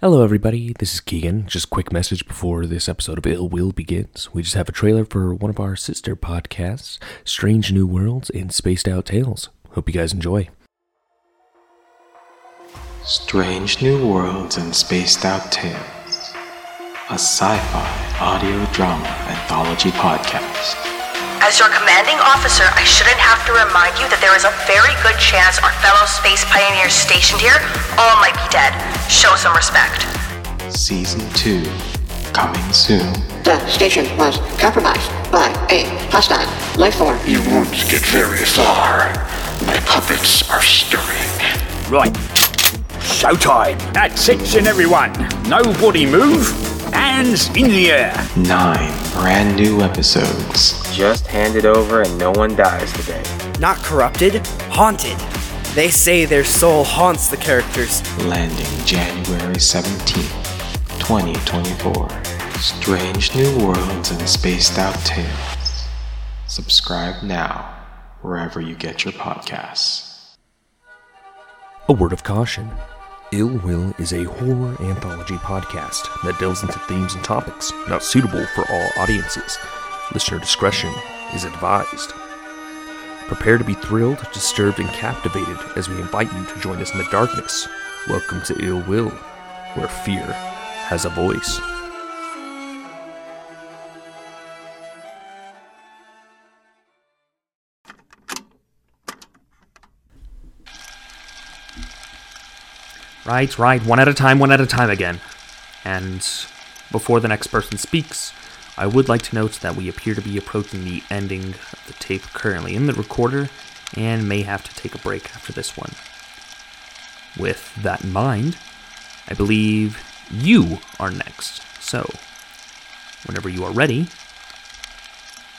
Hello, everybody. This is Keegan. Just a quick message before this episode of Ill Will begins. We just have a trailer for one of our sister podcasts, Strange New Worlds and Spaced Out Tales. Hope you guys enjoy. Strange New Worlds and Spaced Out Tales, a sci fi audio drama anthology podcast. As your commanding officer, I shouldn't have to remind you that there is a very good chance our fellow space pioneers stationed here all might be dead. Show some respect. Season 2, coming soon. The station was compromised by a hostile life form. You won't get very far. My puppets are stirring. Right. Showtime. Attention, everyone. Nobody move. Hands in the air. Nine brand new episodes. Just handed over and no one dies today. Not corrupted, haunted. They say their soul haunts the characters. Landing January 17th, 2024. Strange New Worlds and Spaced Out Tales. Subscribe now, wherever you get your podcasts. A word of caution Ill Will is a horror anthology podcast that delves into themes and topics not suitable for all audiences. Listener discretion is advised. Prepare to be thrilled, disturbed, and captivated as we invite you to join us in the darkness. Welcome to Ill Will, where fear has a voice. Right, right, one at a time, one at a time again. And before the next person speaks, I would like to note that we appear to be approaching the ending of the tape currently in the recorder and may have to take a break after this one. With that in mind, I believe you are next. So, whenever you are ready,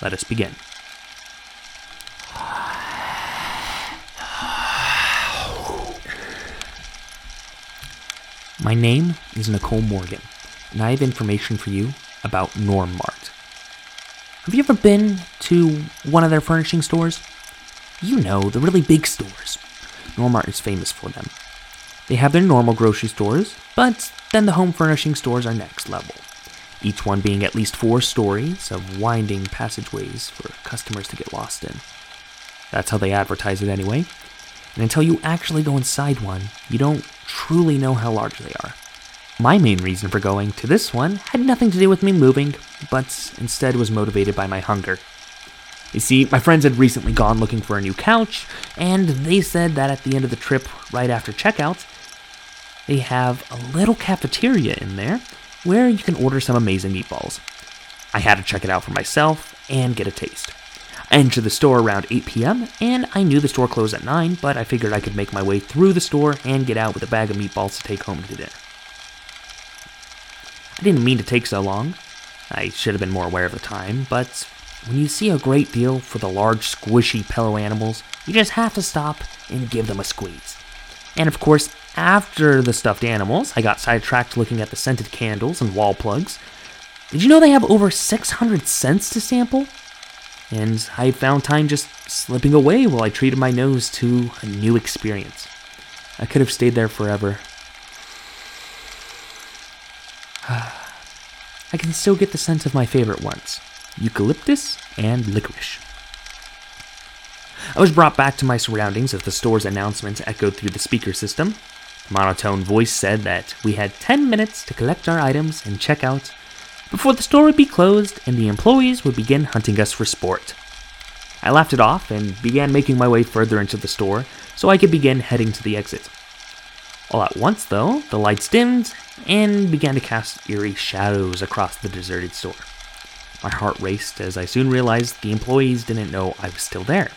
let us begin. My name is Nicole Morgan, and I have information for you about Normmart. Have you ever been to one of their furnishing stores? You know, the really big stores. Normmart is famous for them. They have their normal grocery stores, but then the home furnishing stores are next level. Each one being at least four stories of winding passageways for customers to get lost in. That's how they advertise it anyway. And until you actually go inside one, you don't truly know how large they are. My main reason for going to this one had nothing to do with me moving, but instead was motivated by my hunger. You see, my friends had recently gone looking for a new couch, and they said that at the end of the trip, right after checkout, they have a little cafeteria in there where you can order some amazing meatballs. I had to check it out for myself and get a taste. I entered the store around 8 p.m., and I knew the store closed at 9, but I figured I could make my way through the store and get out with a bag of meatballs to take home to dinner. I didn't mean to take so long. I should have been more aware of the time, but when you see a great deal for the large, squishy pillow animals, you just have to stop and give them a squeeze. And of course, after the stuffed animals, I got sidetracked looking at the scented candles and wall plugs. Did you know they have over 600 scents to sample? And I found time just slipping away while I treated my nose to a new experience. I could have stayed there forever. I can still get the scent of my favorite ones eucalyptus and licorice. I was brought back to my surroundings as the store's announcement echoed through the speaker system. The monotone voice said that we had 10 minutes to collect our items and check out before the store would be closed and the employees would begin hunting us for sport. I laughed it off and began making my way further into the store so I could begin heading to the exit. All at once, though, the lights dimmed and began to cast eerie shadows across the deserted store. My heart raced as I soon realized the employees didn't know I was still there.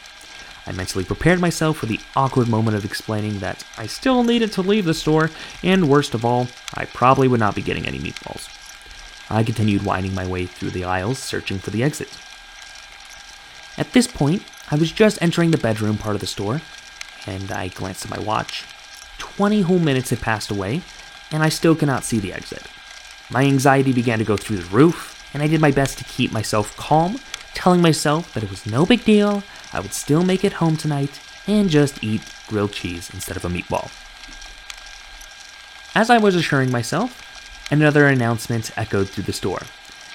I mentally prepared myself for the awkward moment of explaining that I still needed to leave the store, and worst of all, I probably would not be getting any meatballs. I continued winding my way through the aisles, searching for the exit. At this point, I was just entering the bedroom part of the store, and I glanced at my watch. Twenty whole minutes had passed away, and I still cannot see the exit. My anxiety began to go through the roof, and I did my best to keep myself calm, telling myself that it was no big deal, I would still make it home tonight, and just eat grilled cheese instead of a meatball. as I was assuring myself, another announcement echoed through the store.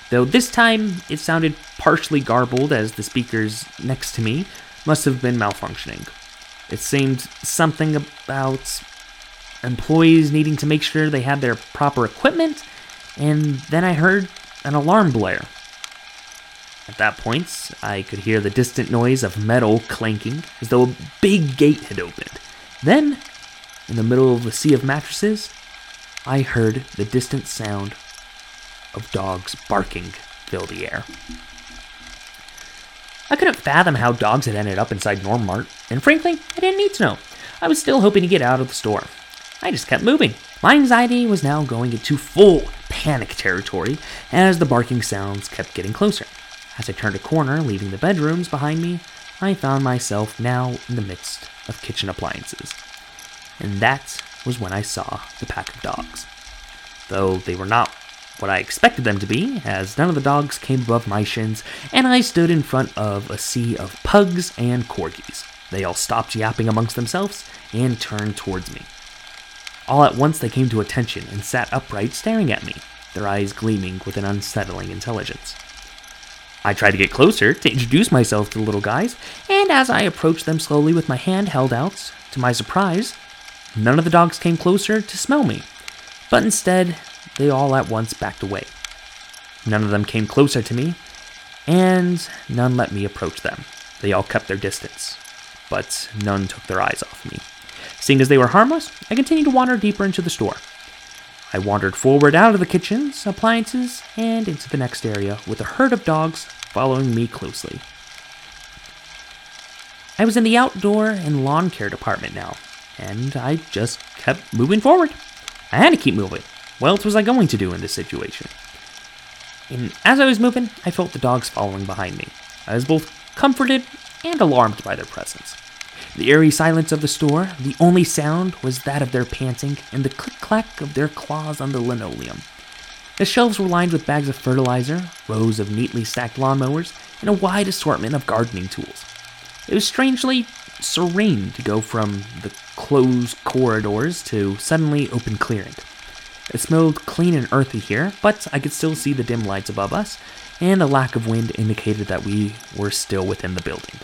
Though this time it sounded partially garbled as the speakers next to me must have been malfunctioning. It seemed something about employees needing to make sure they had their proper equipment, and then I heard an alarm blare. At that point, I could hear the distant noise of metal clanking as though a big gate had opened. Then, in the middle of a sea of mattresses, I heard the distant sound of dogs barking fill the air. I couldn't fathom how dogs had ended up inside Normmart, and frankly, I didn't need to know. I was still hoping to get out of the store. I just kept moving. My anxiety was now going into full panic territory as the barking sounds kept getting closer. As I turned a corner, leaving the bedrooms behind me, I found myself now in the midst of kitchen appliances. And that was when I saw the pack of dogs. Though they were not what I expected them to be, as none of the dogs came above my shins, and I stood in front of a sea of pugs and corgis. They all stopped yapping amongst themselves and turned towards me. All at once they came to attention and sat upright, staring at me, their eyes gleaming with an unsettling intelligence. I tried to get closer to introduce myself to the little guys, and as I approached them slowly with my hand held out, to my surprise, none of the dogs came closer to smell me, but instead they all at once backed away. None of them came closer to me, and none let me approach them. They all kept their distance, but none took their eyes off me. Seeing as they were harmless, I continued to wander deeper into the store. I wandered forward out of the kitchens, appliances, and into the next area with a herd of dogs following me closely. I was in the outdoor and lawn care department now, and I just kept moving forward. I had to keep moving. What else was I going to do in this situation? And as I was moving, I felt the dogs following behind me. I was both comforted and alarmed by their presence. The eerie silence of the store, the only sound was that of their panting and the click clack of their claws on the linoleum. The shelves were lined with bags of fertilizer, rows of neatly stacked lawnmowers, and a wide assortment of gardening tools. It was strangely serene to go from the closed corridors to suddenly open clearing. It smelled clean and earthy here, but I could still see the dim lights above us, and a lack of wind indicated that we were still within the building.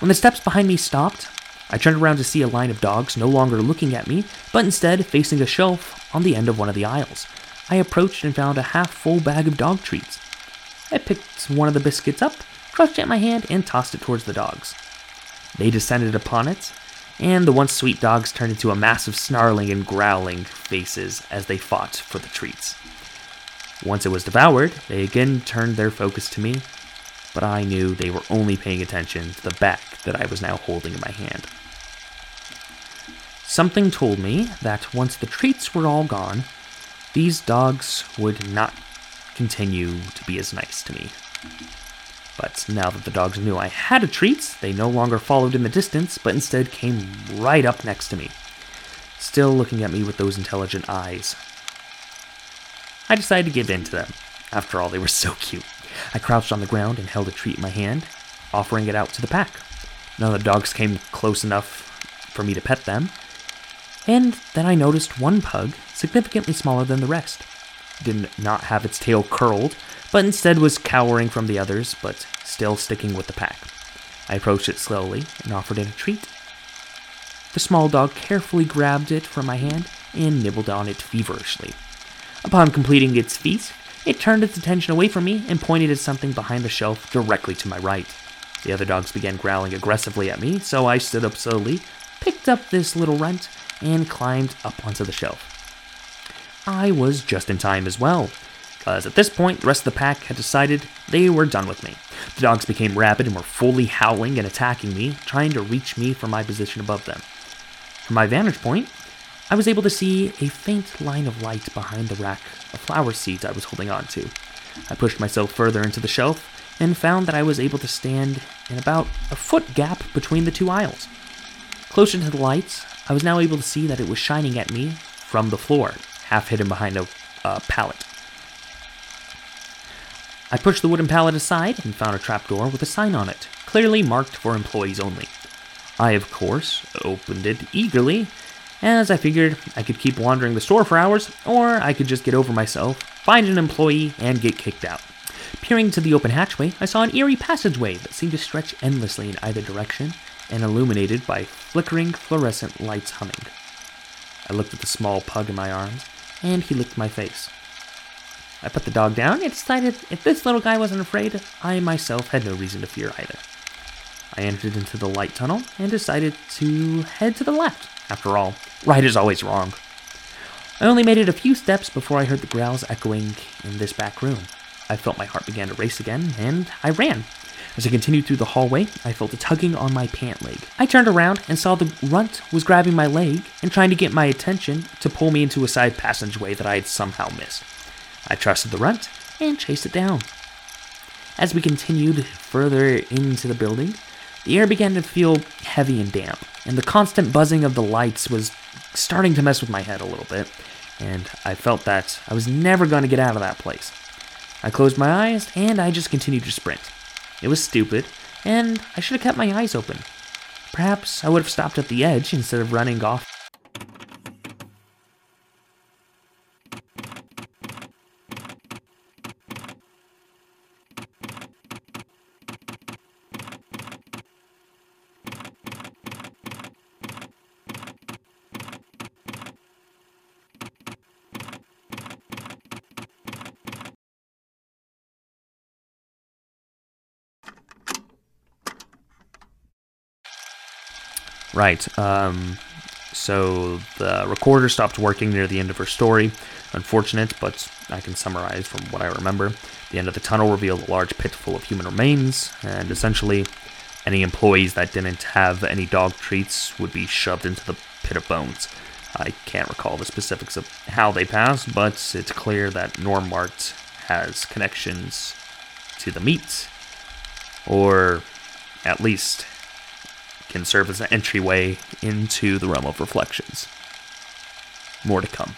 When the steps behind me stopped, I turned around to see a line of dogs no longer looking at me, but instead facing a shelf on the end of one of the aisles. I approached and found a half full bag of dog treats. I picked one of the biscuits up, crushed it in my hand, and tossed it towards the dogs. They descended upon it, and the once sweet dogs turned into a mass of snarling and growling faces as they fought for the treats. Once it was devoured, they again turned their focus to me, but I knew they were only paying attention to the bag that I was now holding in my hand. Something told me that once the treats were all gone, these dogs would not continue to be as nice to me. But now that the dogs knew I had a treat, they no longer followed in the distance, but instead came right up next to me, still looking at me with those intelligent eyes. I decided to give in to them. After all, they were so cute. I crouched on the ground and held a treat in my hand, offering it out to the pack. None of the dogs came close enough for me to pet them, and then I noticed one pug, significantly smaller than the rest. Did not have its tail curled, but instead was cowering from the others, but still sticking with the pack. I approached it slowly and offered it a treat. The small dog carefully grabbed it from my hand and nibbled on it feverishly. Upon completing its feast, it turned its attention away from me and pointed at something behind the shelf directly to my right. The other dogs began growling aggressively at me, so I stood up slowly, picked up this little runt, and climbed up onto the shelf. I was just in time as well, because at this point, the rest of the pack had decided they were done with me. The dogs became rabid and were fully howling and attacking me, trying to reach me from my position above them. From my vantage point, I was able to see a faint line of light behind the rack of flower seeds I was holding on to. I pushed myself further into the shelf and found that I was able to stand in about a foot gap between the two aisles. Closer to the lights, I was now able to see that it was shining at me from the floor, half hidden behind a uh, pallet. I pushed the wooden pallet aside and found a trapdoor with a sign on it, clearly marked for employees only. I, of course, opened it eagerly as I figured I could keep wandering the store for hours, or I could just get over myself, find an employee, and get kicked out. Peering to the open hatchway, I saw an eerie passageway that seemed to stretch endlessly in either direction and illuminated by flickering fluorescent lights humming. I looked at the small pug in my arms, and he licked my face. I put the dog down and decided if this little guy wasn't afraid, I myself had no reason to fear either. I entered into the light tunnel and decided to head to the left. After all, right is always wrong. I only made it a few steps before I heard the growls echoing in this back room. I felt my heart began to race again, and I ran. As I continued through the hallway, I felt a tugging on my pant leg. I turned around and saw the runt was grabbing my leg and trying to get my attention to pull me into a side passageway that I had somehow missed. I trusted the runt and chased it down. As we continued further into the building, the air began to feel heavy and damp, and the constant buzzing of the lights was starting to mess with my head a little bit, and I felt that I was never going to get out of that place. I closed my eyes and I just continued to sprint. It was stupid, and I should have kept my eyes open. Perhaps I would have stopped at the edge instead of running off. Right. Um, so the recorder stopped working near the end of her story. Unfortunate, but I can summarize from what I remember. The end of the tunnel revealed a large pit full of human remains, and essentially, any employees that didn't have any dog treats would be shoved into the pit of bones. I can't recall the specifics of how they passed, but it's clear that Normmart has connections to the meat, or at least can serve as an entryway into the realm of reflections. More to come.